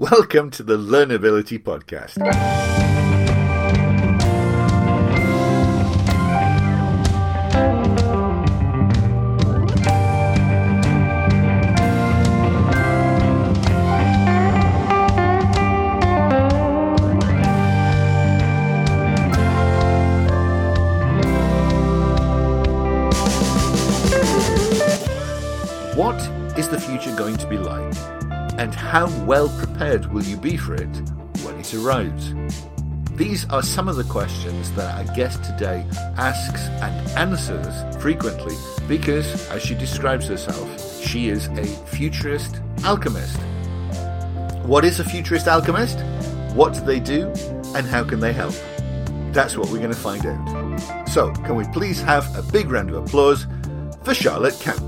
Welcome to the Learnability Podcast. How well prepared will you be for it when it arrives? These are some of the questions that our guest today asks and answers frequently because, as she describes herself, she is a futurist alchemist. What is a futurist alchemist? What do they do? And how can they help? That's what we're going to find out. So, can we please have a big round of applause for Charlotte Kemp?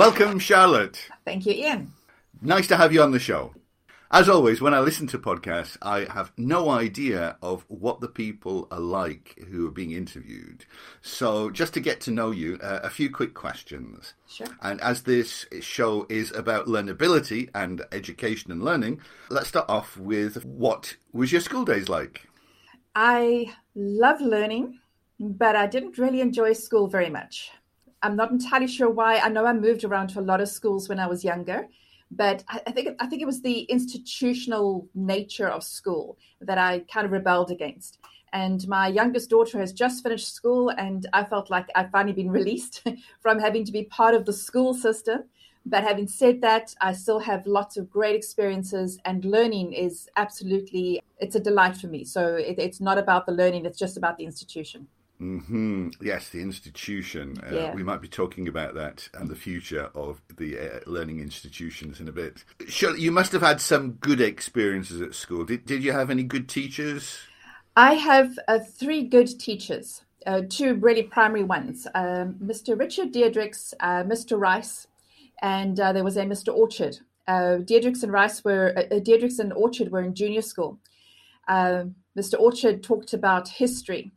Welcome, Charlotte. Thank you, Ian. Nice to have you on the show. As always, when I listen to podcasts, I have no idea of what the people are like who are being interviewed. So, just to get to know you, uh, a few quick questions. Sure. And as this show is about learnability and education and learning, let's start off with what was your school days like? I love learning, but I didn't really enjoy school very much. I'm not entirely sure why. I know I moved around to a lot of schools when I was younger, but I, think I think it was the institutional nature of school that I kind of rebelled against. And my youngest daughter has just finished school, and I felt like I've finally been released from having to be part of the school system. But having said that, I still have lots of great experiences, and learning is absolutely it's a delight for me. So it, it's not about the learning; it's just about the institution. Hmm Yes, the institution. Uh, Yeah. We might be talking about that and the future of the uh, learning institutions in a bit. Charlotte, you must have had some good experiences at school. Did, did you have any good teachers? I have uh, three good teachers, uh, two really primary ones um, Mr. Richard Deirdricks, uh, Mr. Rice, and uh, there was a Mr. Orchard. Uh, Deirdricks and Rice were, Deirdricks and Orchard were in junior school. Mr. Orchard talked about history,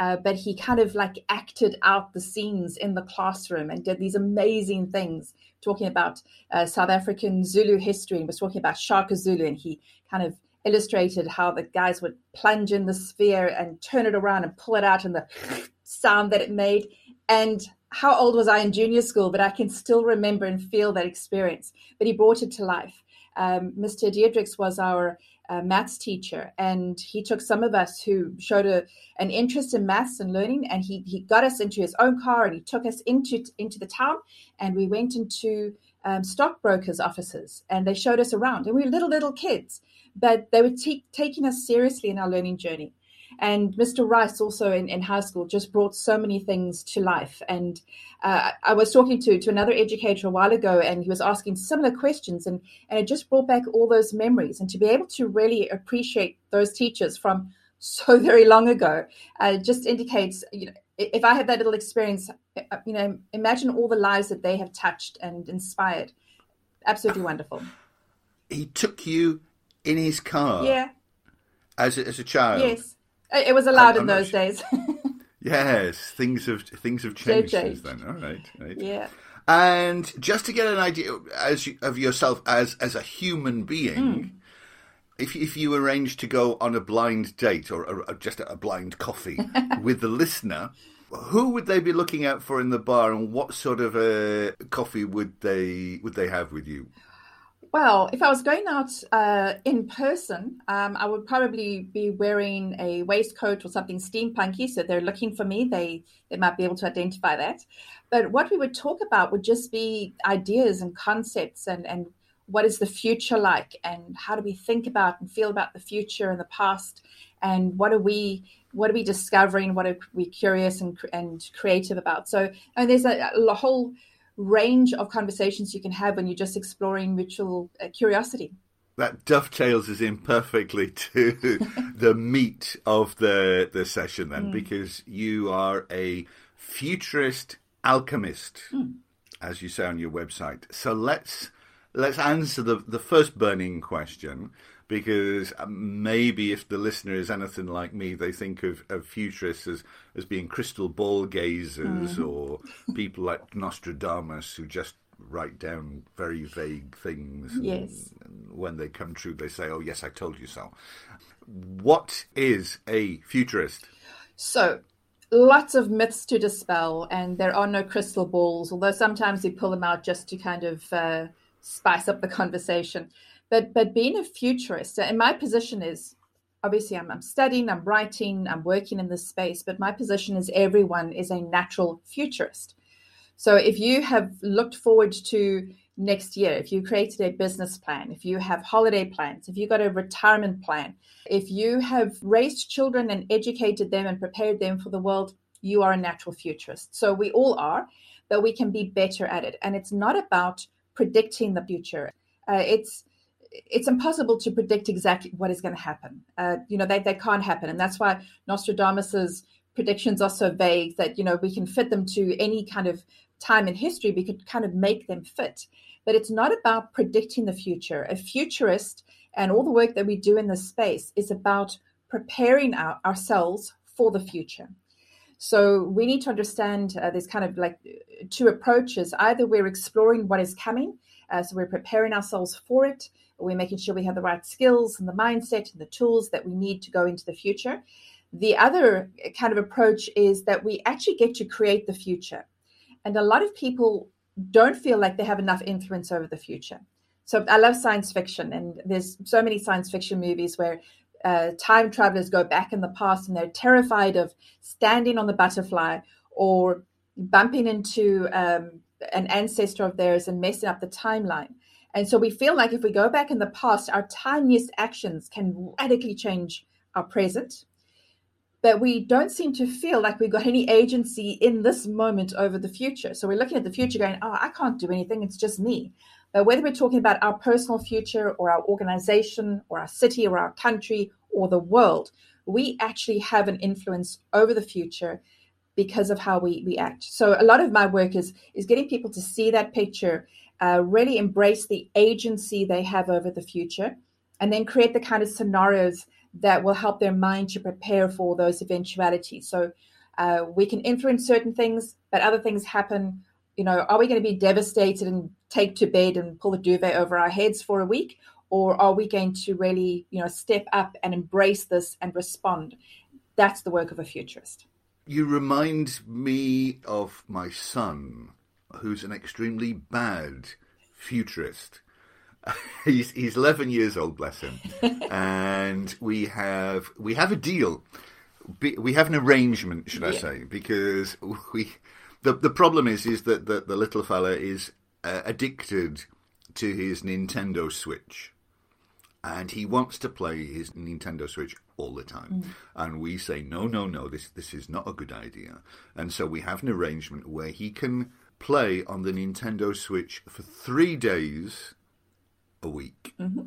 uh, but he kind of like acted out the scenes in the classroom and did these amazing things, talking about uh, South African Zulu history and was talking about Shaka Zulu, and he kind of illustrated how the guys would plunge in the sphere and turn it around and pull it out and the sound that it made. And how old was I in junior school? But I can still remember and feel that experience. But he brought it to life. Um, Mr. Deirdricks was our uh, maths teacher, and he took some of us who showed a, an interest in maths and learning, and he, he got us into his own car and he took us into into the town, and we went into um, stockbrokers' offices, and they showed us around, and we were little little kids, but they were t- taking us seriously in our learning journey. And Mr. Rice also in, in high school just brought so many things to life. And uh, I was talking to, to another educator a while ago, and he was asking similar questions, and, and it just brought back all those memories. And to be able to really appreciate those teachers from so very long ago uh, just indicates, you know, if I had that little experience, uh, you know, imagine all the lives that they have touched and inspired. Absolutely wonderful. He took you in his car Yeah. as, a, as a child. Yes. It was allowed I'm in not those sure. days. Yes, things have things have changed, They've since then. All right, right. yeah. And just to get an idea as you, of yourself as as a human being, Hmm. if if you arrange to go on a blind date or, or just a blind coffee with the listener, who would they be looking out for in the bar, and what sort of a coffee would they would they have with you? Well, if I was going out uh, in person, um, I would probably be wearing a waistcoat or something steampunky. So they're looking for me, they they might be able to identify that. But what we would talk about would just be ideas and concepts and and what is the future like and how do we think about and feel about the future and the past and what are we what are we discovering what are we curious and, and creative about so and there's a, a whole range of conversations you can have when you're just exploring mutual uh, curiosity. That dovetails us in perfectly to the meat of the the session then, because you are a futurist alchemist, as you say on your website. So let's let's answer the the first burning question because maybe if the listener is anything like me, they think of, of futurists as, as being crystal ball gazers mm. or people like Nostradamus who just write down very vague things. Yes. And, and when they come true, they say, oh, yes, I told you so. What is a futurist? So, lots of myths to dispel, and there are no crystal balls, although sometimes we pull them out just to kind of uh, spice up the conversation. But but being a futurist, and my position is obviously I'm, I'm studying, I'm writing, I'm working in this space, but my position is everyone is a natural futurist. So if you have looked forward to next year, if you created a business plan, if you have holiday plans, if you got a retirement plan, if you have raised children and educated them and prepared them for the world, you are a natural futurist. So we all are, but we can be better at it. And it's not about predicting the future. Uh, it's it's impossible to predict exactly what is going to happen. Uh, you know, they, they can't happen. And that's why Nostradamus's predictions are so vague that, you know, we can fit them to any kind of time in history. We could kind of make them fit. But it's not about predicting the future. A futurist and all the work that we do in this space is about preparing our, ourselves for the future. So we need to understand uh, there's kind of like two approaches. Either we're exploring what is coming, uh, so we're preparing ourselves for it, we're making sure we have the right skills and the mindset and the tools that we need to go into the future. The other kind of approach is that we actually get to create the future. And a lot of people don't feel like they have enough influence over the future. So I love science fiction, and there's so many science fiction movies where uh, time travelers go back in the past and they're terrified of standing on the butterfly or bumping into um, an ancestor of theirs and messing up the timeline. And so we feel like if we go back in the past, our tiniest actions can radically change our present. But we don't seem to feel like we've got any agency in this moment over the future. So we're looking at the future going, oh, I can't do anything. It's just me. But whether we're talking about our personal future or our organization or our city or our country or the world, we actually have an influence over the future because of how we, we act. So a lot of my work is is getting people to see that picture uh, really embrace the agency they have over the future, and then create the kind of scenarios that will help their mind to prepare for those eventualities. So uh, we can influence certain things, but other things happen. You know, are we going to be devastated and take to bed and pull the duvet over our heads for a week? Or are we going to really, you know, step up and embrace this and respond? That's the work of a futurist. You remind me of my son who's an extremely bad futurist. he's he's 11 years old, bless him, and we have we have a deal. We have an arrangement, should I say? Because we the the problem is is that the, the little fella is uh, addicted to his Nintendo Switch and he wants to play his Nintendo Switch all the time. Mm. And we say, no, no, no, this this is not a good idea. And so we have an arrangement where he can play on the Nintendo Switch for three days a week. Mm-hmm.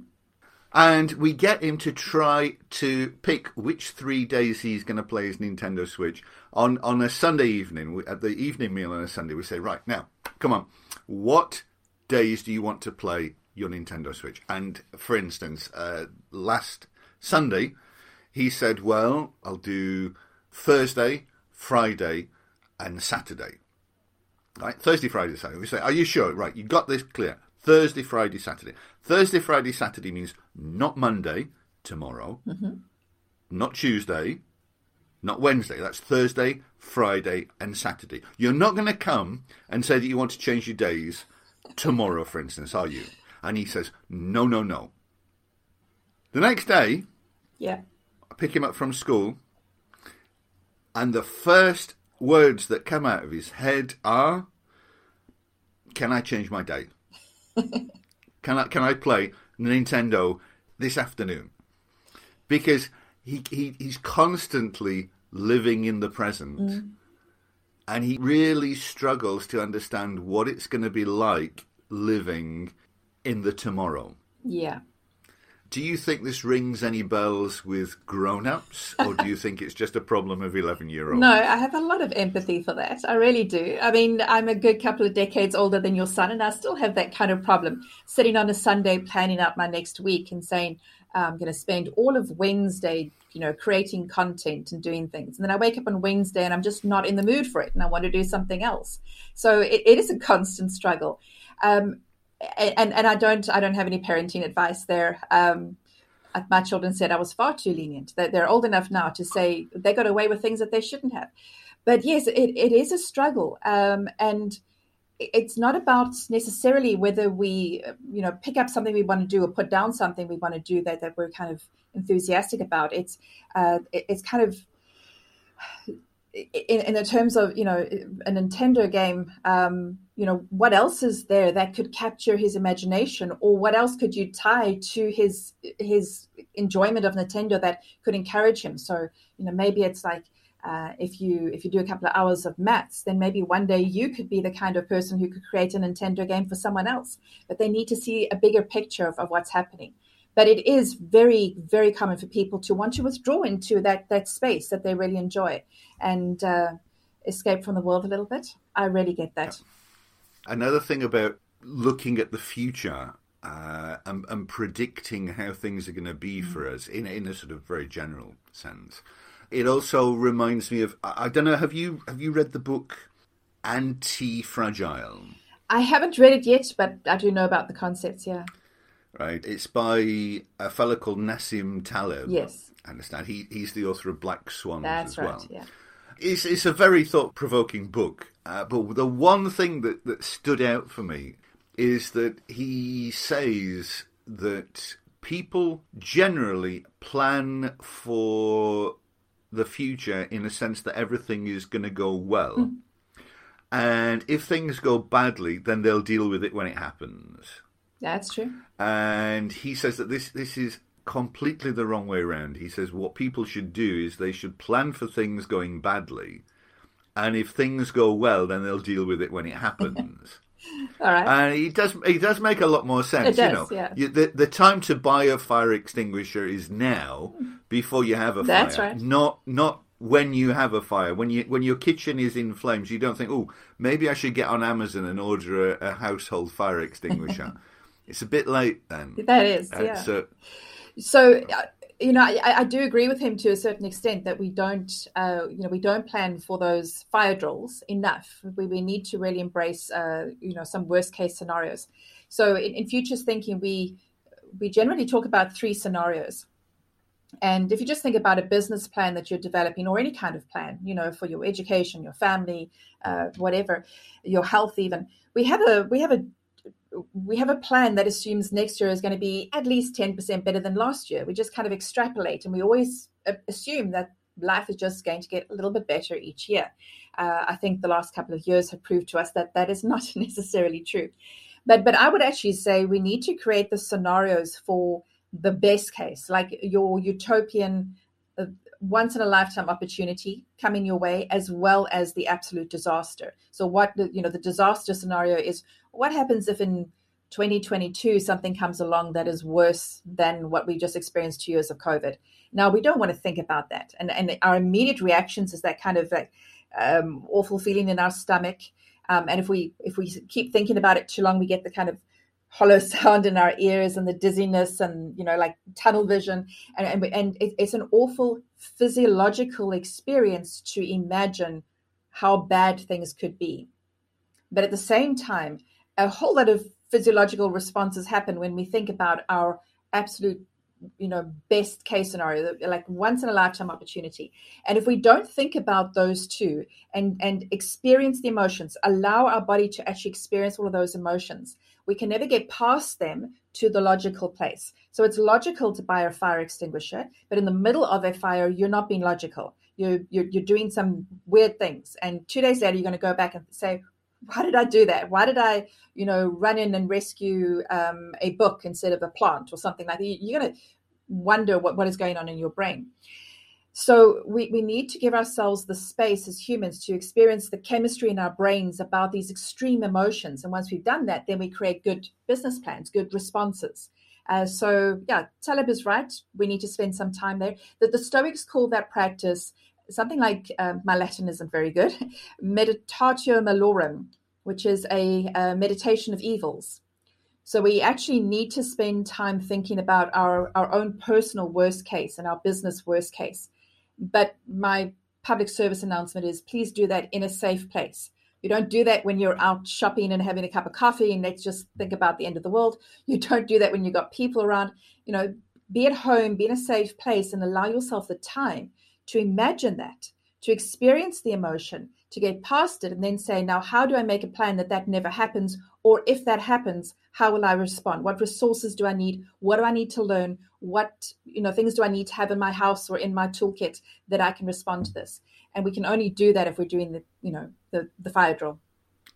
And we get him to try to pick which three days he's going to play his Nintendo Switch. On, on a Sunday evening, at the evening meal on a Sunday, we say, right, now, come on, what days do you want to play your Nintendo Switch? And for instance, uh, last Sunday, he said, well, I'll do Thursday, Friday, and Saturday. Right? Thursday, Friday, Saturday. We say, are you sure? Right, you got this clear. Thursday, Friday, Saturday. Thursday, Friday, Saturday means not Monday, tomorrow, mm-hmm. not Tuesday, not Wednesday. That's Thursday, Friday, and Saturday. You're not going to come and say that you want to change your days tomorrow, for instance, are you? And he says, no, no, no. The next day, yeah, I pick him up from school, and the first words that come out of his head are, "Can I change my date? can I can I play Nintendo this afternoon?" Because he, he he's constantly living in the present. Mm. And he really struggles to understand what it's going to be like living in the tomorrow. Yeah. Do you think this rings any bells with grown ups, or do you think it's just a problem of 11 year olds? No, I have a lot of empathy for that. I really do. I mean, I'm a good couple of decades older than your son, and I still have that kind of problem. Sitting on a Sunday planning out my next week and saying, I'm going to spend all of Wednesday, you know, creating content and doing things. And then I wake up on Wednesday and I'm just not in the mood for it and I want to do something else. So it, it is a constant struggle. Um, and, and I don't I don't have any parenting advice there. Um, my children said I was far too lenient. That they're old enough now to say they got away with things that they shouldn't have. But yes, it, it is a struggle. Um, and it's not about necessarily whether we you know pick up something we want to do or put down something we want to do that that we're kind of enthusiastic about it's uh, it's kind of in, in the terms of you know a Nintendo game, um, you know what else is there that could capture his imagination, or what else could you tie to his his enjoyment of Nintendo that could encourage him? So you know maybe it's like uh, if you if you do a couple of hours of maths, then maybe one day you could be the kind of person who could create a Nintendo game for someone else. But they need to see a bigger picture of, of what's happening. But it is very very common for people to want to withdraw into that that space that they really enjoy and uh, escape from the world a little bit. I really get that. Another thing about looking at the future uh, and, and, predicting how things are going to be mm-hmm. for us in in a sort of very general sense it also reminds me of I don't know. Have you have you read the book Anti Fragile? I haven't read it yet, but I do know about the concepts. Yeah. Right. It's by a fellow called Nassim Taleb. Yes. I understand. He he's the author of Black Swans That's as right, well. Yeah. It's it's a very thought provoking book. Uh, but the one thing that, that stood out for me is that he says that people generally plan for the future in a sense that everything is going to go well. Mm. And if things go badly, then they'll deal with it when it happens. That's true. And he says that this this is completely the wrong way around. He says what people should do is they should plan for things going badly, and if things go well, then they'll deal with it when it happens. All right. And he does he does make a lot more sense. It does, you know, yeah. you, the the time to buy a fire extinguisher is now before you have a fire. That's right. Not not when you have a fire. When you when your kitchen is in flames, you don't think, oh, maybe I should get on Amazon and order a, a household fire extinguisher. it's a bit late then. That is, uh, yeah. So, so uh, you know, I, I, do agree with him to a certain extent that we don't, uh, you know, we don't plan for those fire drills enough. We, we need to really embrace, uh, you know, some worst case scenarios. So in, in futures thinking, we we generally talk about three scenarios. And if you just think about a business plan that you're developing, or any kind of plan, you know, for your education, your family, uh, whatever, your health, even, we have a we have a we have a plan that assumes next year is going to be at least 10% better than last year. We just kind of extrapolate and we always uh, assume that life is just going to get a little bit better each year. Uh, I think the last couple of years have proved to us that that is not necessarily true. But, but I would actually say we need to create the scenarios for the best case, like your utopian, uh, once in a lifetime opportunity coming your way, as well as the absolute disaster. So, what you know, the disaster scenario is what happens if in 2022 something comes along that is worse than what we just experienced two years of COVID? Now we don't want to think about that, and and our immediate reactions is that kind of like um, awful feeling in our stomach. Um, and if we if we keep thinking about it too long, we get the kind of hollow sound in our ears and the dizziness and you know like tunnel vision and and, and it, it's an awful physiological experience to imagine how bad things could be but at the same time a whole lot of physiological responses happen when we think about our absolute you know best case scenario like once in a lifetime opportunity. And if we don't think about those two and and experience the emotions allow our body to actually experience all of those emotions we can never get past them to the logical place. So it's logical to buy a fire extinguisher but in the middle of a fire you're not being logical. You're, you're, you're doing some weird things. And two days later you're going to go back and say why did I do that? Why did I, you know, run in and rescue um, a book instead of a plant or something like that? You're going to wonder what, what is going on in your brain. So we, we need to give ourselves the space as humans to experience the chemistry in our brains about these extreme emotions. And once we've done that, then we create good business plans, good responses. Uh, so, yeah, Taleb is right. We need to spend some time there. That the Stoics call that practice something like uh, my Latin isn't very good meditatio malorum, which is a, a meditation of evils. So we actually need to spend time thinking about our, our own personal worst case and our business worst case. But my public service announcement is please do that in a safe place. You don't do that when you're out shopping and having a cup of coffee and let's just think about the end of the world. You don't do that when you've got people around. You know, be at home, be in a safe place, and allow yourself the time to imagine that, to experience the emotion, to get past it, and then say, now, how do I make a plan that that never happens? Or if that happens, how will I respond? What resources do I need? What do I need to learn? What you know things do I need to have in my house or in my toolkit that I can respond to this? And we can only do that if we're doing the you know the the fire drill.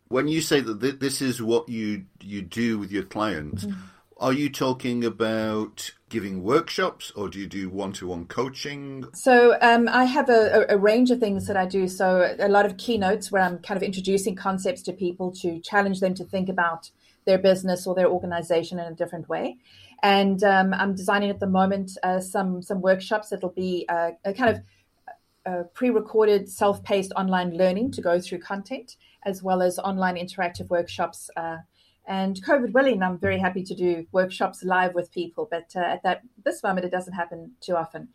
When you say that this is what you you do with your clients. Mm-hmm are you talking about giving workshops or do you do one to one coaching? So, um, I have a, a, range of things that I do. So, a lot of keynotes where I'm kind of introducing concepts to people to challenge them to think about their business or their organization in a different way. And um, I'm designing at the moment uh, some some workshops that'll be uh, a kind of uh, pre-recorded self-paced online learning to go through content as well as online interactive workshops uh, and COVID willing, I'm very happy to do workshops live with people, but uh, at that this moment, it doesn't happen too often.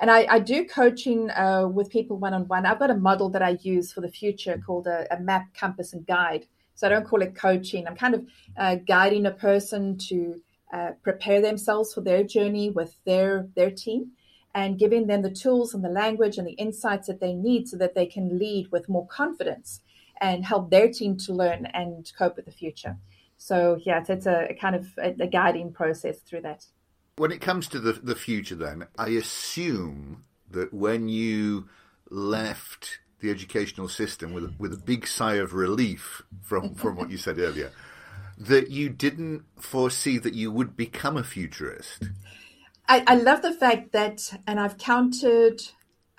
And I, I do coaching uh, with people one on one. I've got a model that I use for the future called a, a, map, compass, and guide. So I don't call it coaching. I'm kind of uh, guiding a person to uh, prepare themselves for their journey with their their team, and giving them the tools and the language and the insights that they need so that they can lead with more confidence and help their team to learn and cope with the future. So yeah, it's, it's a, a, kind of a, a, guiding process through that. When it comes to the the future, then I assume that when you left the educational system with a, with a big sigh of relief from from what you said earlier, that you didn't foresee that you would become a futurist. I, I love the fact that, and I've counted,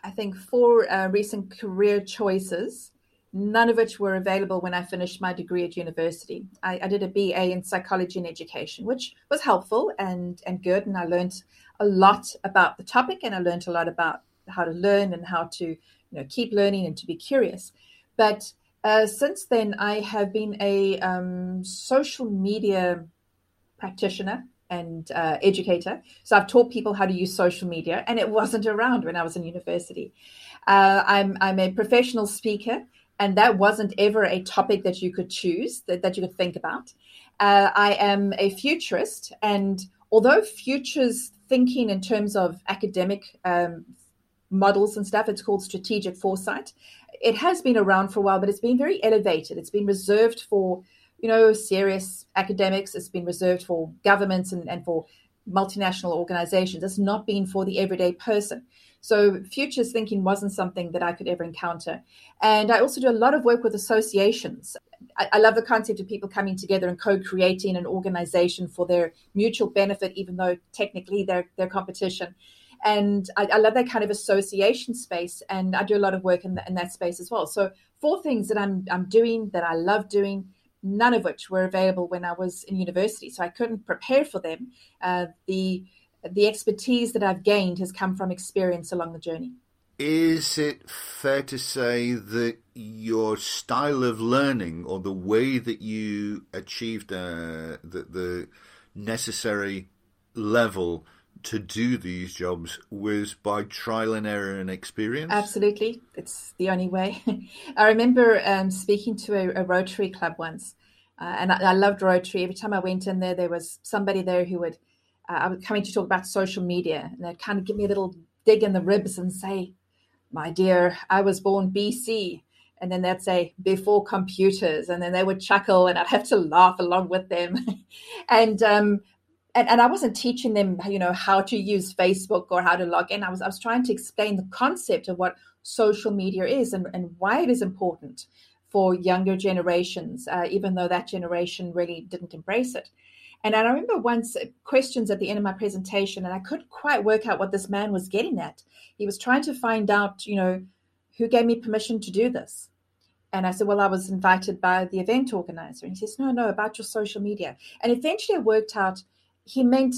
I think, four uh, recent career choices none of which were available when I finished my degree at university. I, I, did a BA in psychology and education, which was helpful and, and good. And I learned a lot about the topic and I learned a lot about how to learn and how to you know, keep learning and to be curious. But uh, since then, I have been a um, social media practitioner and uh, educator. So I've taught people how to use social media, and it wasn't around when I was in university. Uh, I'm, I'm a professional speaker and that wasn't ever a topic that you could choose that, that you could think about. Uh, i am a futurist and although futures thinking in terms of academic um, models and stuff it's called strategic foresight it has been around for a while but it's been very elevated. It's been reserved for you know serious academics. It's been reserved for governments and, and for multinational organizations it's not been for the everyday person so futures thinking wasn't something that I could ever encounter. And I also do a lot of work with associations. I, love the concept of people coming together and co-creating an organization for their mutual benefit, even though technically they're, they're competition. And I, I love that kind of association space. And I do a lot of work in, the, in that space as well. So four things that I'm, I'm doing that I love doing none of which were available when I was in university. So I couldn't prepare for them. Uh, the the expertise that I've gained has come from experience along the journey. Is it fair to say that your style of learning or the way that you achieved uh, the, the necessary level to do these jobs was by trial and error and experience? Absolutely. It's the only way. I remember um, speaking to a, a, Rotary Club once, uh, and I, I, loved Rotary. Every time I went in there, there was somebody there who would uh, I was coming to talk about social media, and they'd kind of give me a little dig in the ribs and say, "My dear, I was born BC." And then they'd say before computers, and then they would chuckle, and I'd have to laugh along with them. and um, and, and I wasn't teaching them, you know, how to use Facebook or how to log in. I was I was trying to explain the concept of what social media is and, and why it is important for younger generations, uh, even though that generation really didn't embrace it. And I remember once uh, questions at the end of my presentation, and I couldn't quite work out what this man was getting at. He was trying to find out, you know, who gave me permission to do this. And I said, Well, I was invited by the event organizer. And he says, No, no, about your social media. And eventually I worked out he meant,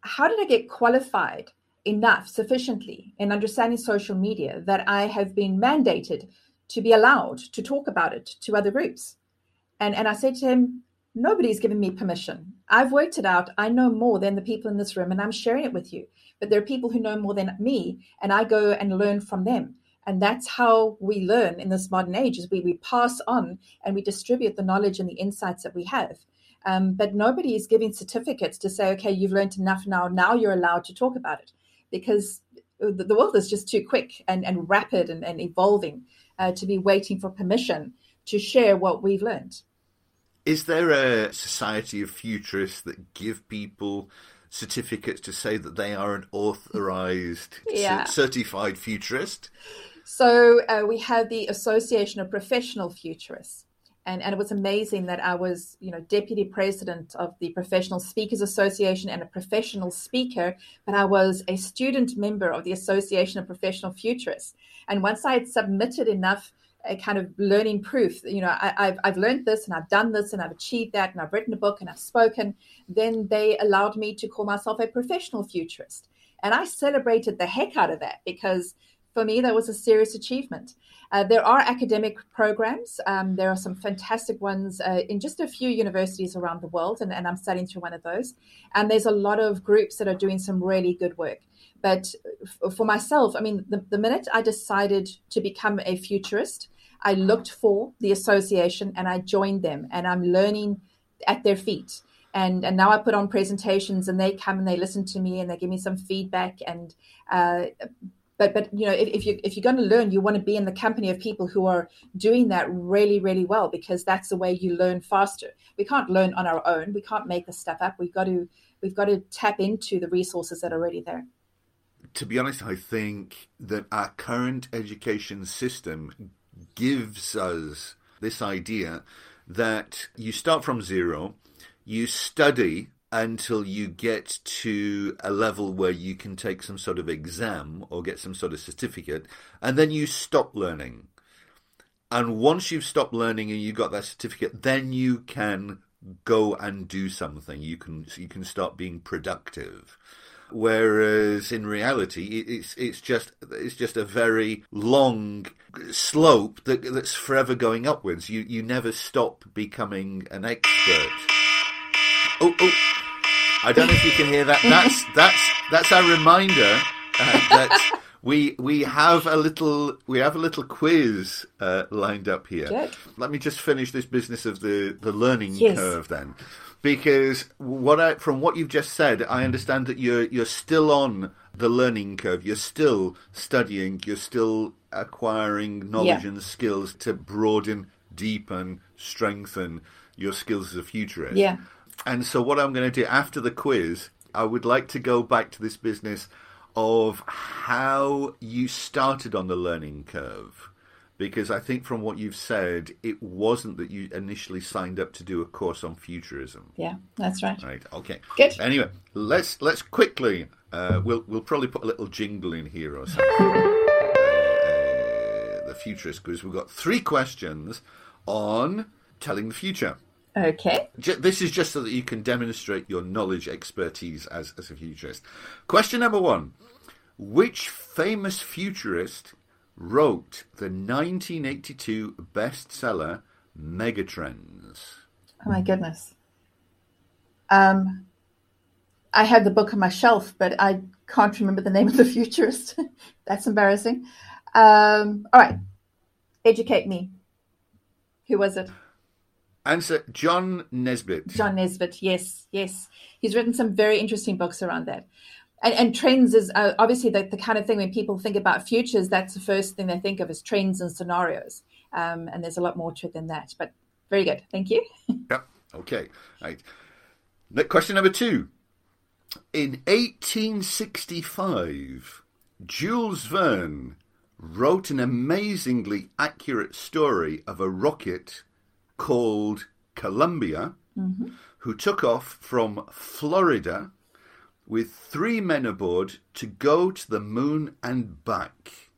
how did I get qualified enough, sufficiently in understanding social media that I have been mandated to be allowed to talk about it to other groups? And, and I said to him, nobody's given me permission. I've worked it out. I know more than the people in this room, and I'm sharing it with you. But there are people who know more than me, and I go and learn from them. And that's how we learn in this modern age is we, we pass on and we distribute the knowledge and the insights that we have. Um, but nobody is giving certificates to say, okay, you've learned enough now. Now you're allowed to talk about it because the, the world is just too quick and, and rapid and, and evolving uh, to be waiting for permission to share what we've learned. Is there a society of futurists that give people certificates to say that they are an authorized, yeah. certified futurist? So uh, we have the Association of Professional Futurists. And, and it was amazing that I was, you know, deputy president of the Professional Speakers Association and a professional speaker, but I was a student member of the Association of Professional Futurists. And once I had submitted enough a kind of learning proof, you know, I, have I've learned this and I've done this and I've achieved that and I've written a book and I've spoken, then they allowed me to call myself a professional futurist. And I celebrated the heck out of that because for me, that was a serious achievement. Uh, there are academic programs. Um, there are some fantastic ones uh, in just a few universities around the world, and, and, I'm studying through one of those. And there's a lot of groups that are doing some really good work. But f- for myself, I mean, the, the minute I decided to become a futurist, I looked for the association and I joined them, and I'm learning at their feet. And, and now I put on presentations and they come and they listen to me and they give me some feedback and uh, but but you know if, if you if you're going to learn you want to be in the company of people who are doing that really really well because that's the way you learn faster. We can't learn on our own. We can't make this stuff up. We've got to we've got to tap into the resources that are already there. To be honest i think that our current education system gives us this idea that you start from zero you study until you get to a level where you can take some sort of exam or get some sort of certificate, and then you stop learning. And once you've stopped learning and you got that certificate, then you can go and do something. You can you can start being productive. Whereas in reality, it's it's just it's just a very long slope that that's forever going upwards. You you never stop becoming an expert. Oh oh. I don't know if you can hear that. That's that's that's our reminder uh, that we we have a little we have a little quiz uh, lined up here. Good. Let me just finish this business of the the learning yes. curve then, because what I, from what you've just said, I understand that you're you're still on the learning curve. You're still studying. You're still acquiring knowledge yeah. and skills to broaden, deepen, strengthen your skills as a futurist. Yeah. And so, what I'm going to do after the quiz, I would like to go back to this business of how you started on the learning curve. Because I think from what you've said, it wasn't that you initially signed up to do a course on futurism. Yeah, that's right. Right. Okay. Good. Anyway, let's let's quickly. Uh, we'll we'll probably put a little jingle in here or something. uh, uh, the futurist quiz. We've got three questions on telling the future. Okay. This is just so that you can demonstrate your knowledge, expertise as, as a futurist. Question number one Which famous futurist wrote the 1982 bestseller Megatrends? Oh my goodness. Um, I have the book on my shelf, but I can't remember the name of the futurist. That's embarrassing. Um, all right. Educate me. Who was it? Answer John Naisbitt. John Naisbitt, yes, yes. He's written some very interesting books around that. And, and trends is uh, obviously the, the, kind of thing when people think about futures, that's the first thing they think of is trends and scenarios. Um, and there's a lot more to it than that. But very good. Thank you. yep. Okay. Right. Question number two. In 1865, Jules Verne wrote an amazingly accurate story of a rocket called Columbia, mm-hmm. who took off from Florida with three men aboard to go to the moon and back.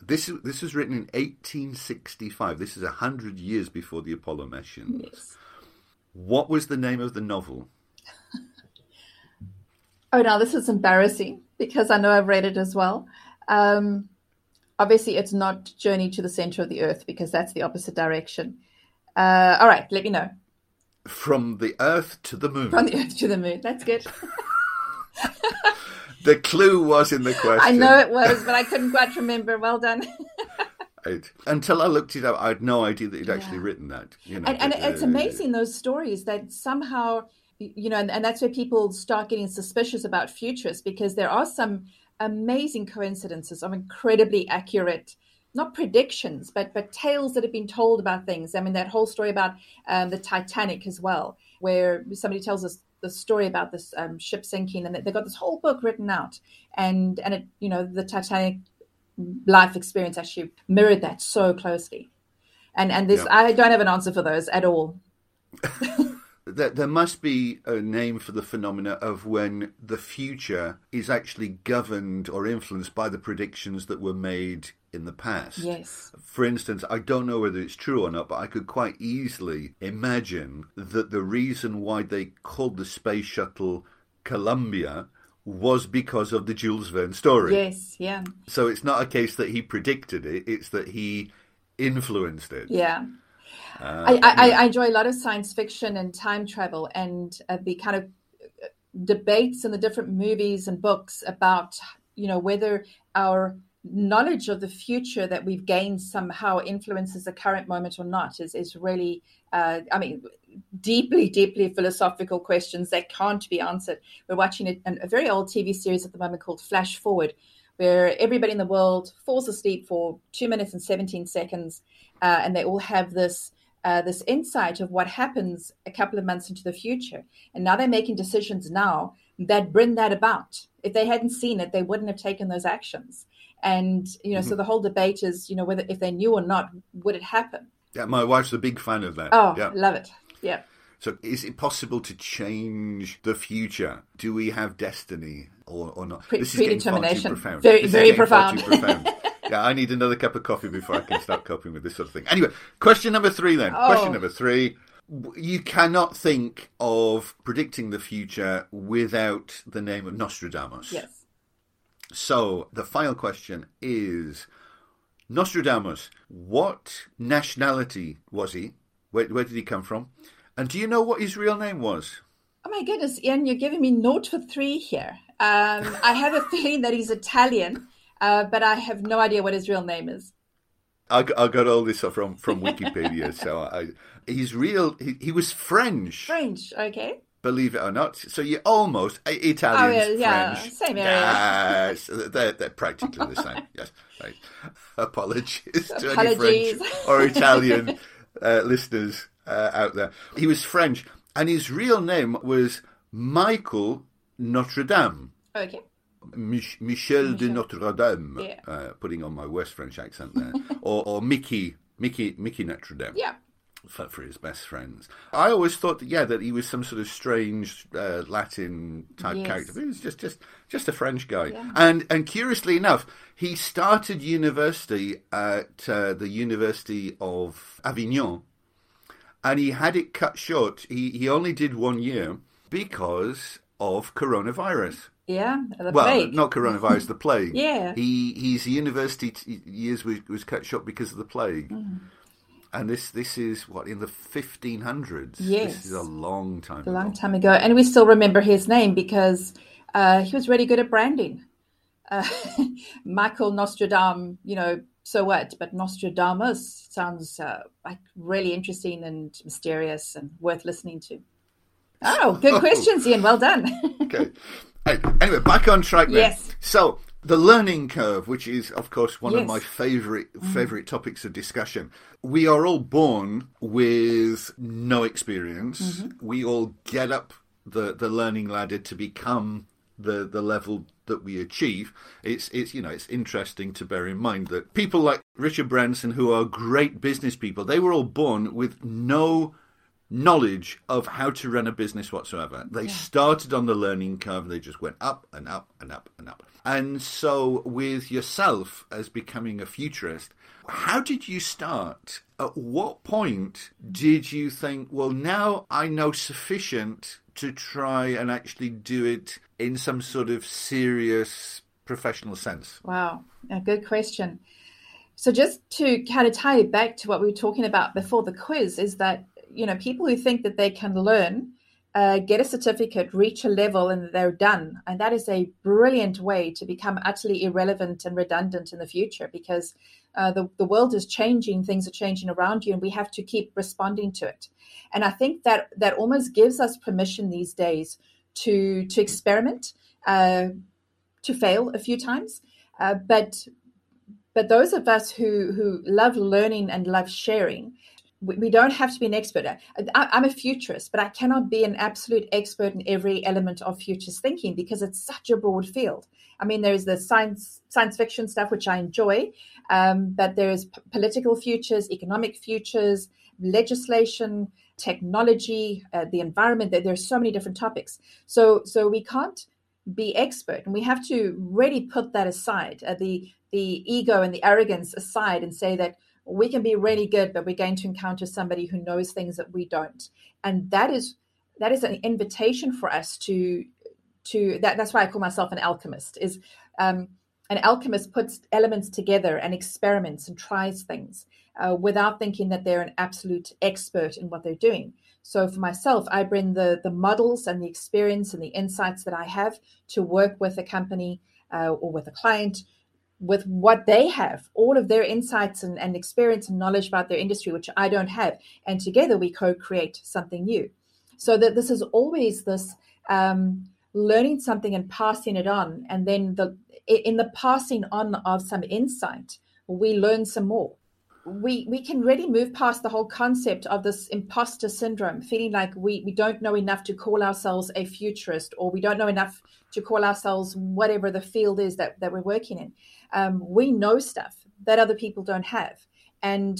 This this was written in 1865. This is a hundred years before the Apollo missions. Yes. What was the name of the novel? Oh, now this is embarrassing because I know I've read it as well. Um, obviously, it's not Journey to the Center of the Earth because that's the opposite direction. Uh, all right, let me know. From the Earth to the Moon. From the Earth to the Moon. That's good. the clue was in the question. I know it was, but I couldn't quite remember. Well done. Until I looked it up, I had no idea that he'd actually yeah. written that. You know, and, and it's uh, amazing those stories that somehow, you know, and, and that's where people start getting suspicious about futurists because there are some amazing coincidences of incredibly accurate not predictions, but but tales that have been told about things. I mean, that whole story about um, the Titanic as well, where somebody tells us the story about this um, ship sinking, and they got this whole book written out, and and it, you know, the Titanic life experience actually mirrored that so closely. And and this, I don't have an answer for those at all. there, there must be a name for the phenomena of when the future is actually governed or influenced by the predictions that were made in the past. Yes. For instance, I don't know whether it's true or not, but I could quite easily imagine that the reason why they called the space shuttle Columbia was because of the Jules Verne story. Yes, yeah. So it's not a case that he predicted it, it's that he influenced it. Yeah. Uh, I, I, I, enjoy a lot of science fiction and time travel and uh, the kind of uh, debates in the different movies and books about, you know, whether our knowledge of the future that we've gained somehow influences the current moment or not is, is really, uh, I mean, deeply, deeply philosophical questions that can't be answered. We're watching a, a very old TV series at the moment called Flash Forward, where everybody in the world falls asleep for two minutes and 17 seconds, uh, and they all have this. Uh, this insight of what happens a couple of months into the future. And now they're making decisions now that bring that about. If they hadn't seen it, they wouldn't have taken those actions. And, you know, mm-hmm. so the whole debate is, you know, whether if they knew or not, would it happen? Yeah, my wife's a big fan of that. Oh, yeah. love it. Yeah. So, is it possible to change the future? Do we have destiny or, or not? Pre- this is predetermination. Profound. Very, very profound. profound. yeah, I need another cup of coffee before I can start coping with this sort of thing. Anyway, question number three then. Oh. Question number three. You cannot think of predicting the future without the name of Nostradamus. Yes. So, the final question is Nostradamus, what nationality was he? Where, where did he come from? And do you know what his real name was? Oh my goodness, Ian, you're giving me note for three here. Um, I have a feeling that he's Italian, uh, but I have no idea what his real name is. I, I got all this from from Wikipedia. so I, he's real. He, he, was French. French, okay. Believe it or not, so you're almost Italian. Oh, yeah, French. same area. Yes, they're, they're practically the same. Yes, right. Apologies, Apologies. to any French or Italian uh, listeners uh, out there. He was French, and his real name was Michael Notre Dame. Okay. Mich- Michel, Michel, de Notre Dame, yeah. uh, putting on my worst French accent there, or, or Mickey, Mickey, Mickey Notre Dame. Yeah. For, for, his best friends. I always thought that yeah that he was some sort of strange uh, Latin type yes. character. But he was just just just a French guy. Yeah. And and curiously enough, he started university at uh, the University of Avignon and he had it cut short. He he only did one year because of coronavirus. Yeah, well, plague. not coronavirus, the plague. yeah, he his university t- years was, was cut short because of the plague. Mm. And this this is what in the 1500s. Yes, this is a long time. A long time ago, and we still remember his name because uh, he was really good at branding. Uh, Michael Nostradamus, you know, so what? But Nostradamus sounds uh, like really interesting and mysterious and worth listening to. Oh, good oh. questions, Ian. Well done. okay. Anyway, back on track then. Yes. So the learning curve, which is of course one yes. of my favorite mm. favorite topics of discussion. We are all born with no experience. Mm-hmm. We all get up the the learning ladder to become the the level that we achieve, it's it's you know it's interesting to bear in mind that people like Richard Branson, who are great business people, they were all born with no knowledge of how to run a business whatsoever. They yeah. started on the learning curve, they just went up and up and up and up. And so, with yourself as becoming a futurist, how did you start At what point did you think, well, now I know sufficient to try and actually do it in some sort of serious professional sense? Wow, a good question. So just to kind of tie it back to what we were talking about before the quiz is that you know people who think that they can learn uh, get a certificate, reach a level, and they're done. And that is a brilliant way to become utterly irrelevant and redundant in the future because uh, the, the world is changing, things are changing around you, and we have to keep responding to it. And I think that that almost gives us permission these days to to experiment, uh, to fail a few times, uh, but but those of us who who love learning and love sharing we, don't have to be an expert. I, I'm a futurist, but I cannot be an absolute expert in every element of futures thinking because it's such a broad field. I mean, there's the science science fiction stuff which I enjoy, um, but there's p- political futures, economic futures, legislation, technology, uh, the environment. There, there's so many different topics. So so we can't be expert, and we have to really put that aside, uh, the the ego and the arrogance aside, and say that we can be really good, but we're going to encounter somebody who knows things that we don't. And that is that is an invitation for us to to that that's why I call myself an alchemist, is um, an alchemist puts elements together and experiments and tries things uh, without thinking that they're an absolute expert in what they're doing. So for myself, I bring the the models and the experience and the insights that I have to work with a company uh, or with a client with what they have, all of their insights and, and, experience and knowledge about their industry, which I don't have. And together we co create something new. So that this is always this um, learning something and passing it on. And then the in the passing on of some insight, we learn some more we we can really move past the whole concept of this imposter syndrome, feeling like we we don't know enough to call ourselves a futurist, or we don't know enough to call ourselves whatever the field is that that we're working in. Um, we know stuff that other people don't have, and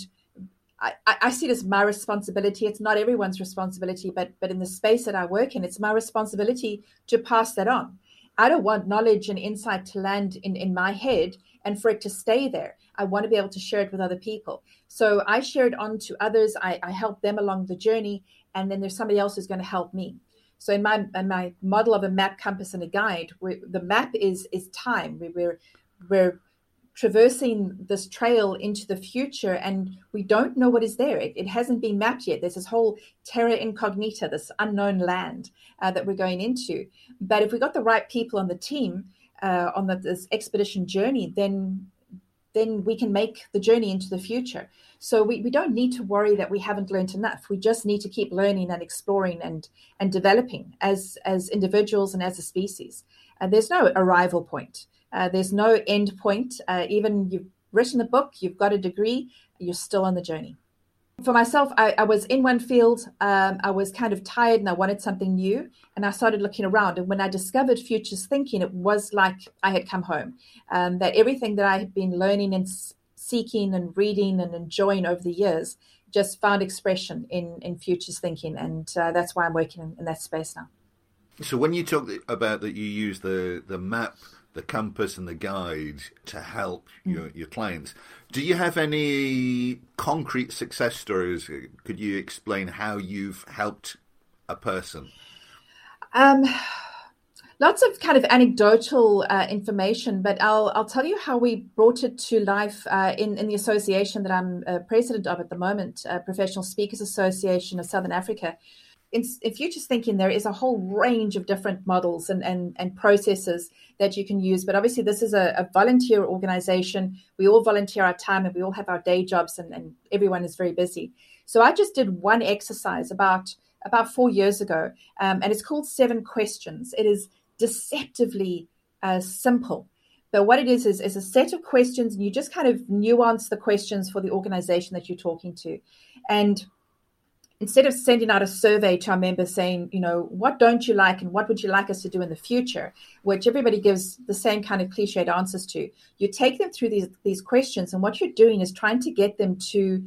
I, I see it as my responsibility. It's not everyone's responsibility, but but in the space that I work in, it's my responsibility to pass that on. I don't want knowledge and insight to land in, in my head and for it to stay there. I want to be able to share it with other people. So I share it on to others. I, I help them along the journey, and then there's somebody else who's going to help me. So in my in my model of a map, compass, and a guide, the map is is time. We, we're we're traversing this trail into the future and we don't know what is there. It, it, hasn't been mapped yet. There's this whole terra incognita, this unknown land uh, that we're going into. But if we got the right people on the team uh, on the, this expedition journey, then then we can make the journey into the future. So we, we don't need to worry that we haven't learned enough. We just need to keep learning and exploring and and developing as as individuals and as a species. And there's no arrival point. Uh, there's no end point. Uh, even you've written a book, you've got a degree, you're still on the journey. For myself, I, I was in one field. Um, I was kind of tired and I wanted something new. And I started looking around. And when I discovered futures thinking, it was like I had come home. Um, that everything that I had been learning and seeking and reading and enjoying over the years just found expression in, in futures thinking. And uh, that's why I'm working in, in that space now. So when you talk about that, you use the, the map the compass and the guide to help mm. your, your clients. Do you have any concrete success stories? Could you explain how you've helped a person? Um, lots of kind of anecdotal uh, information, but I'll I'll tell you how we brought it to life uh, in in the association that I'm uh, president of at the moment, uh, Professional Speakers Association of Southern Africa in, in futures thinking, there is a whole range of different models and, and, and processes that you can use. But obviously, this is a, a, volunteer organization. We all volunteer our time and we all have our day jobs, and, and everyone is very busy. So I just did one exercise about about four years ago, um, and it's called Seven Questions. It is deceptively uh, simple. But what it is, is is a set of questions, and you just kind of nuance the questions for the organization that you're talking to. And instead of sending out a survey to our members saying, you know, what don't you like and what would you like us to do in the future, which everybody gives the same kind of cliched answers to, you take them through these these questions, and what you're doing is trying to get them to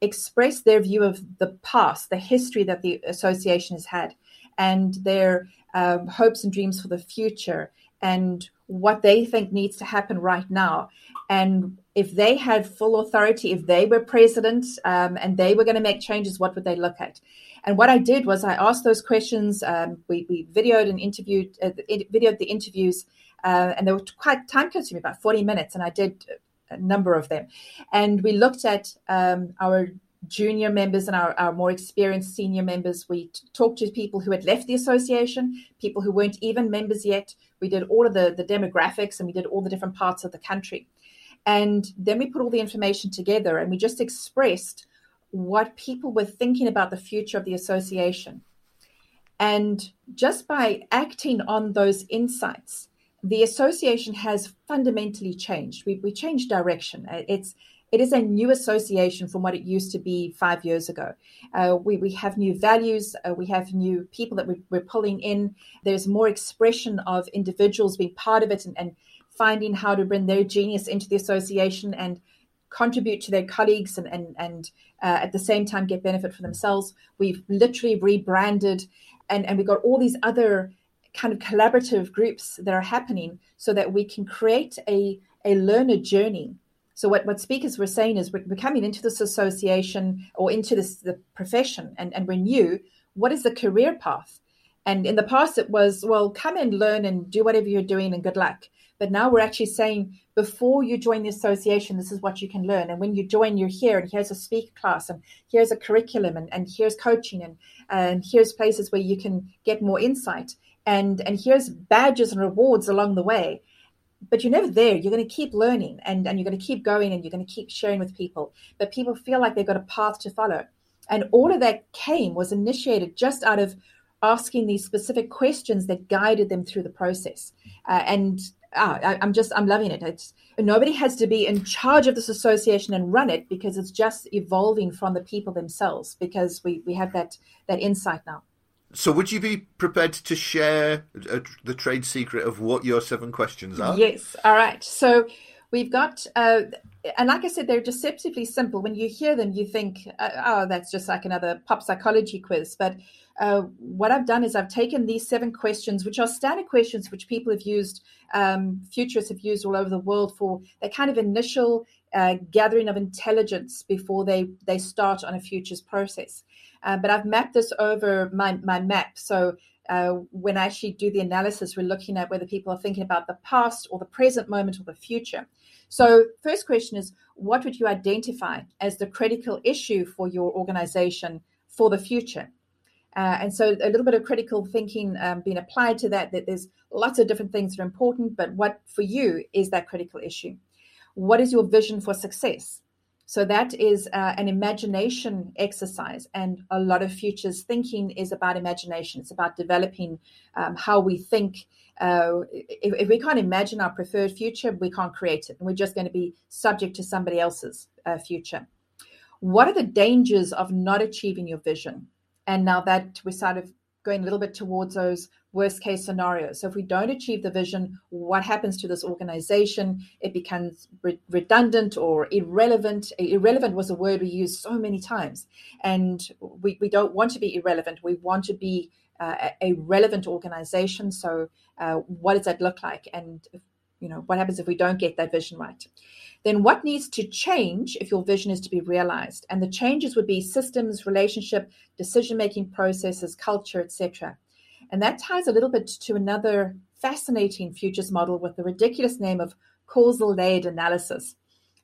express their view of the past, the history that the association has had, and their um, hopes and dreams for the future, and what they think needs to happen right now. And if they had full authority, if they were president um, and they were going to make changes, what would they look at? And what I did was I asked those questions. Um, we, we, videoed and interviewed, uh, videoed the interviews, uh, and they were quite time consuming, about 40 minutes, and I did a number of them. And we looked at um, our junior members and our, our more experienced senior members. We t- talked to people who had left the association, people who weren't even members yet. We did all of the, the demographics and we did all the different parts of the country. And then we put all the information together and we just expressed what people were thinking about the future of the association. And just by acting on those insights, the association has fundamentally changed. We, we changed direction. It's it is a new association from what it used to be five years ago. Uh, we, we have new values, uh, we have new people that we, are pulling in. There's more expression of individuals being part of it and, and finding how to bring their genius into the association and contribute to their colleagues and, and, and uh, at the same time get benefit for themselves. We've literally rebranded and, and we've got all these other kind of collaborative groups that are happening so that we can create a, a learner journey so what, what speakers were saying is we're, we're coming into this association or into this the profession and, and we're new. What is the career path? And in the past it was, well, come and learn and do whatever you're doing and good luck. But now we're actually saying before you join the association, this is what you can learn. And when you join, you're here and here's a speaker class and here's a curriculum and, and here's coaching and, and here's places where you can get more insight. And, and here's badges and rewards along the way but you're never there. You're going to keep learning and, and you're going to keep going and you're going to keep sharing with people. But people feel like they've got a path to follow. And all of that came, was initiated just out of asking these specific questions that guided them through the process. Uh, and ah, I, am just, I'm loving it. It's, nobody has to be in charge of this association and run it because it's just evolving from the people themselves because we, we have that, that insight now. So, would you be prepared to share a, the trade secret of what your seven questions are? Yes. All right. So, we've got, uh, and like I said, they're deceptively simple. When you hear them, you think, uh, oh, that's just like another pop psychology quiz. But uh, what I've done is I've taken these seven questions, which are standard questions which people have used, um, futurists have used all over the world for their kind of initial uh, gathering of intelligence before they, they start on a futures process. Uh, but I've mapped this over my, my map. So uh, when I actually do the analysis, we're looking at whether people are thinking about the past or the present moment or the future. So, first question is what would you identify as the critical issue for your organization for the future? Uh, and so, a little bit of critical thinking um, being applied to that, that there's lots of different things that are important, but what for you is that critical issue? What is your vision for success? So that is uh, an imagination exercise, and a lot of futures thinking is about imagination. It's about developing um, how we think. Uh, if, if, we can't imagine our preferred future, we can't create it, and we're just going to be subject to somebody else's uh, future. What are the dangers of not achieving your vision? And now that we're sort of going a little bit towards those worst case scenario. So if we don't achieve the vision, what happens to this organization? It becomes re- redundant or irrelevant. Irrelevant was a word we used so many times. And we, we don't want to be irrelevant. We want to be uh, a relevant organization. So uh, what does that look like? And you know what happens if we don't get that vision right then what needs to change if your vision is to be realized and the changes would be systems relationship decision making processes culture etc and that ties a little bit to another fascinating futures model with the ridiculous name of causal layered analysis.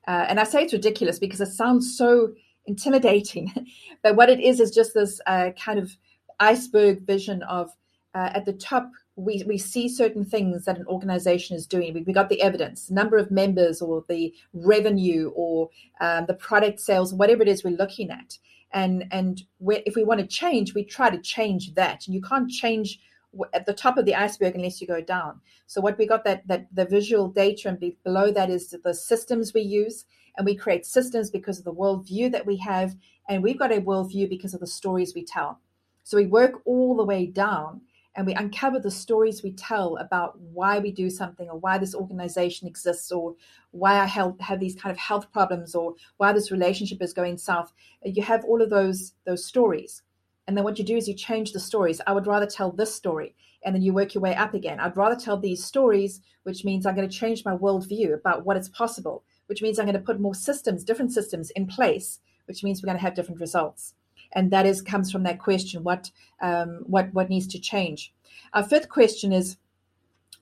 Uh, and I say it's ridiculous because it sounds so intimidating. but what it is is just this uh, kind of iceberg vision of uh, at the top, we, we see certain things that an organization is doing. We, we got the evidence, number of members, or the revenue, or um, the product sales, whatever it is we're looking at and and if we want to change we try to change that. And you can't change at the top of the iceberg unless you go down. So what we got that that the visual data and below that is the systems we use and we create systems because of the worldview that we have and we've got a worldview because of the stories we tell. So we work all the way down and we uncover the stories we tell about why we do something or why this organization exists or why I have, have these kind of health problems or why this relationship is going south. You have all of those those stories. And then what you do is you change the stories. I would rather tell this story. And then you work your way up again. I'd rather tell these stories, which means I'm going to change my worldview about what is possible which means I'm going to put more systems, different systems in place, which means we're going to have different results. And that is comes from that question: what um, what what needs to change? Our fifth question is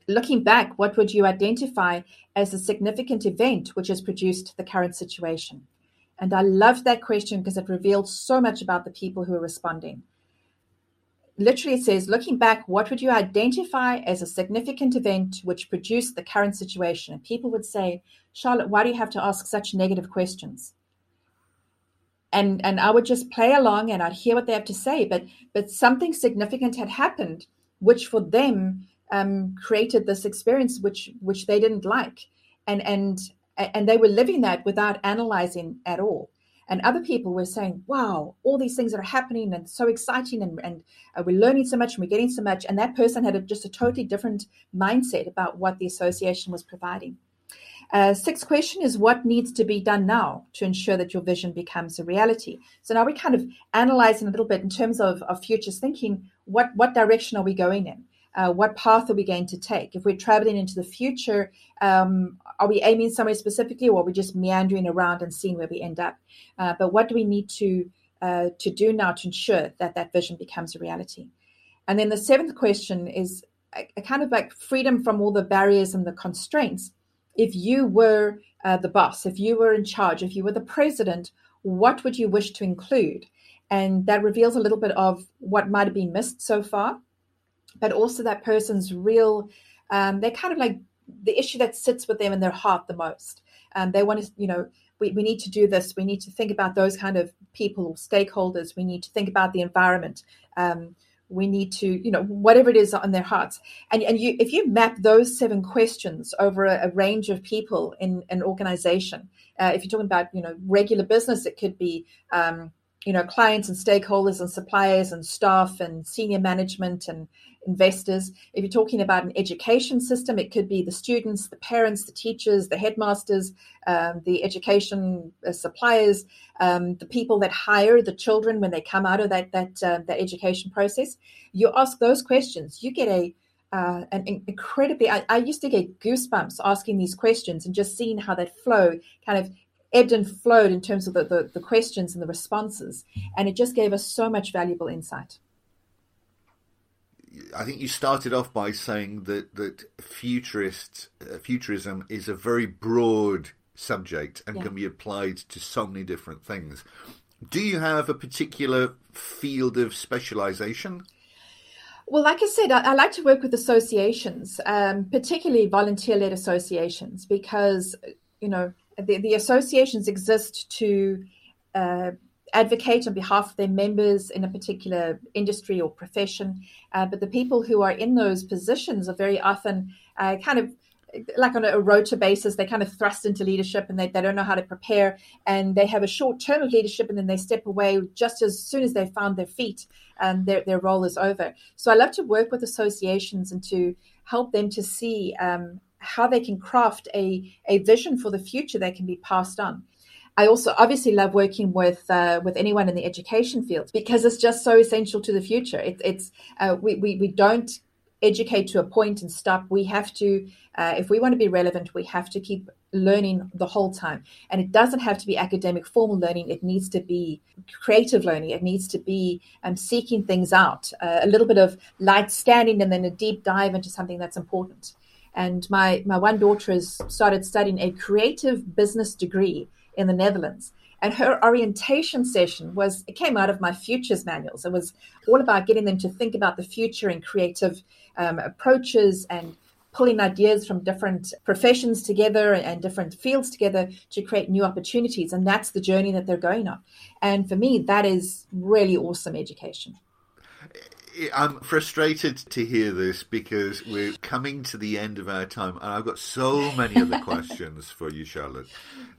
looking back, what would you identify as a significant event which has produced the current situation? And I love that question because it reveals so much about the people who are responding. Literally, it says, looking back, what would you identify as a significant event which produced the current situation? And people would say, Charlotte, why do you have to ask such negative questions? And, and I would just play along and I'd hear what they have to say. But, but something significant had happened, which for them um, created this experience which which they didn't like, and and and they were living that without analyzing at all. And other people were saying, "Wow, all these things that are happening and so exciting, and and uh, we're learning so much and we're getting so much." And that person had a, just a totally different mindset about what the association was providing. Uh, sixth question is what needs to be done now to ensure that your vision becomes a reality. So now we're kind of analyzing a little bit in terms of, of futures thinking. What what direction are we going in? uh, what path are we going to take? If we're traveling into the future, um, are we aiming somewhere specifically, or are we just meandering around and seeing where we end up? Uh, but what do we need to uh, to do now to ensure that that vision becomes a reality? And then the seventh question is a, a kind of like freedom from all the barriers and the constraints. If you were uh, the boss, if you were in charge, if you were the president, what would you wish to include? And that reveals a little bit of what might have been missed so far but also that person's real um, they're kind of like the issue that sits with them in their heart the most um, they want to you know we, we need to do this we need to think about those kind of people stakeholders we need to think about the environment um, we need to you know whatever it is on their hearts. And, and you if you map those seven questions over a, a range of people in an organization uh, if you're talking about you know regular business it could be um, you know clients and stakeholders and suppliers and staff and senior management and investors. If you're talking about an education system, it could be the students, the parents, the teachers, the headmasters, um, the education uh, suppliers, um, the people that hire the children when they come out of that that uh, that education process. You ask those questions, you get a uh, an incredibly. I, I used to get goosebumps asking these questions and just seeing how that flow kind of ebbed and flowed in terms of the, the, the, questions and the responses. And it just gave us so much valuable insight. I think you started off by saying that that futurist uh, futurism is a very broad subject and yeah. can be applied to so many different things. Do you have a particular field of specialization? Well, like I said, I, I like to work with associations, um, particularly volunteer-led associations, because you know the, the associations exist to uh, advocate on behalf of their members in a particular industry or profession. Uh, but the people who are in those positions are very often uh, kind of like on a rota basis, they kind of thrust into leadership and they, they don't know how to prepare. And they have a short term of leadership and then they step away just as soon as they've found their feet and their, their role is over. So I love to work with associations and to help them to see um, how they can craft a, a vision for the future that can be passed on. I also obviously love working with uh, with anyone in the education field because it's just so essential to the future. It, it's uh, we, we we don't educate to a point and stop. We have to, uh, if we want to be relevant, we have to keep learning the whole time. And it doesn't have to be academic, formal learning. It needs to be creative learning. It needs to be um, seeking things out, uh, a little bit of light scanning, and then a deep dive into something that's important. And my my one daughter has started studying a creative business degree in the Netherlands. And her orientation session was, it came out of my futures manuals. It was all about getting them to think about the future and creative um, approaches and pulling ideas from different professions together and different fields together to create new opportunities. And that's the journey that they're going on. And for me, that is really awesome education. I'm frustrated to hear this because we're coming to the end of our time, and I've got so many other questions for you, Charlotte.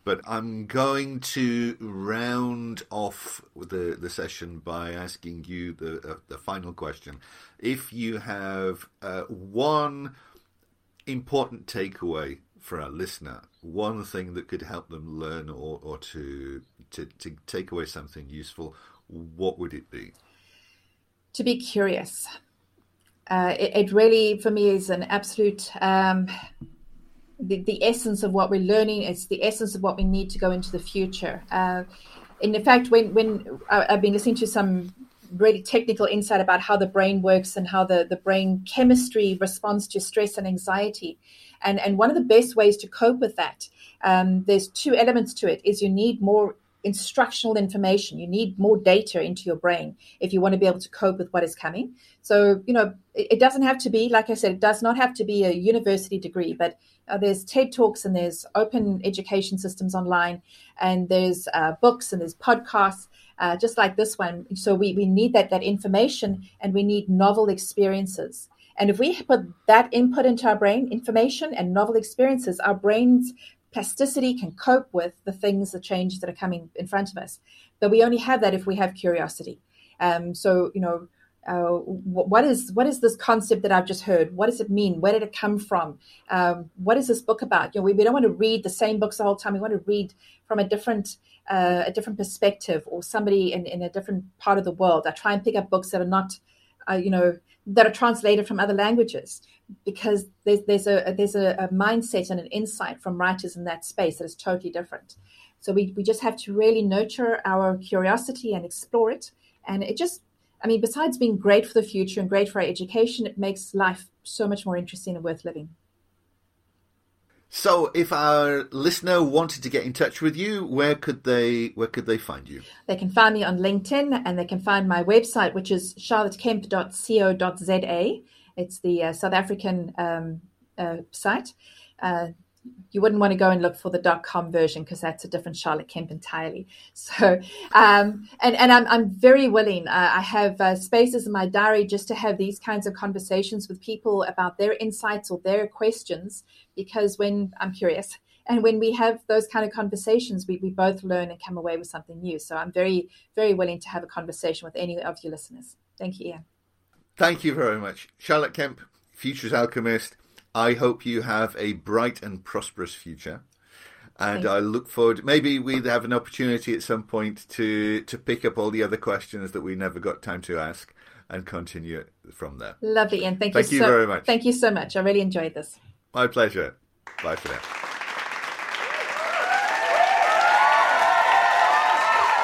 But I'm going to round off the the session by asking you the uh, the final question. If you have uh, one important takeaway for our listener, one thing that could help them learn or, or to, to to take away something useful, what would it be? To be curious. Uh, it, it, really, for me, is an absolute um, the, the essence of what we're learning. It's the essence of what we need to go into the future. Uh, in fact, when when I've been listening to some really technical insight about how the brain works and how the, the brain chemistry responds to stress and anxiety. And, and one of the best ways to cope with that, um, there's two elements to it, is you need more instructional information. You need more data into your brain if you want to be able to cope with what is coming. So, you know, it, it doesn't have to be, like I said, it does not have to be a university degree, but uh, there's TED Talks and there's open education systems online, and there's uh, books and there's podcasts. Uh, just like this one. So we, we need that that information and we need novel experiences. And if we put that input into our brain, information and novel experiences, our brains plasticity can cope with the things, the changes that are coming in front of us. But we only have that if we have curiosity. Um, so, you know, uh, what is what is this concept that I've just heard? What does it mean? Where did it come from? Um, what is this book about? You know, we, we don't want to read the same books the whole time. We want to read from a different uh, a different perspective or somebody in, in a different part of the world. I try and pick up books that are not, uh, you know, that are translated from other languages because there's, there's a there's a, a, mindset and an insight from writers in that space that is totally different. So we, we just have to really nurture our curiosity and explore it. And it just, I mean, besides being great for the future and great for our education, it makes life so much more interesting and worth living. So, if our listener wanted to get in touch with you, where could they where could they find you? They can find me on LinkedIn, and they can find my website, which is charlottekemp.co.za. It's the uh, South African um, uh, site. Uh, you wouldn't want to go and look for the dot .com version because that's a different Charlotte Kemp entirely. So, um, and and I'm I'm very willing. I have spaces in my diary just to have these kinds of conversations with people about their insights or their questions because when I'm curious. And when we have those kind of conversations, we, we both learn and come away with something new. So I'm very, very willing to have a conversation with any of your listeners. Thank you, Ian. Thank you very much. Charlotte Kemp, Futures Alchemist. I hope you have a bright and prosperous future. And I look forward. Maybe we'd have an opportunity at some point to to pick up all the other questions that we never got time to ask and continue from there. Lovely, Ian. Thank, thank you, you so, very much. Thank you so much. I really enjoyed this. My pleasure. Bye for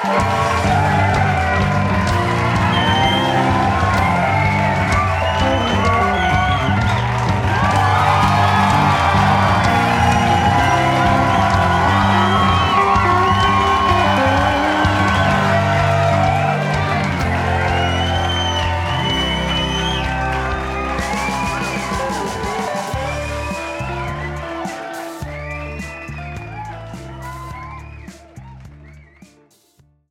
now.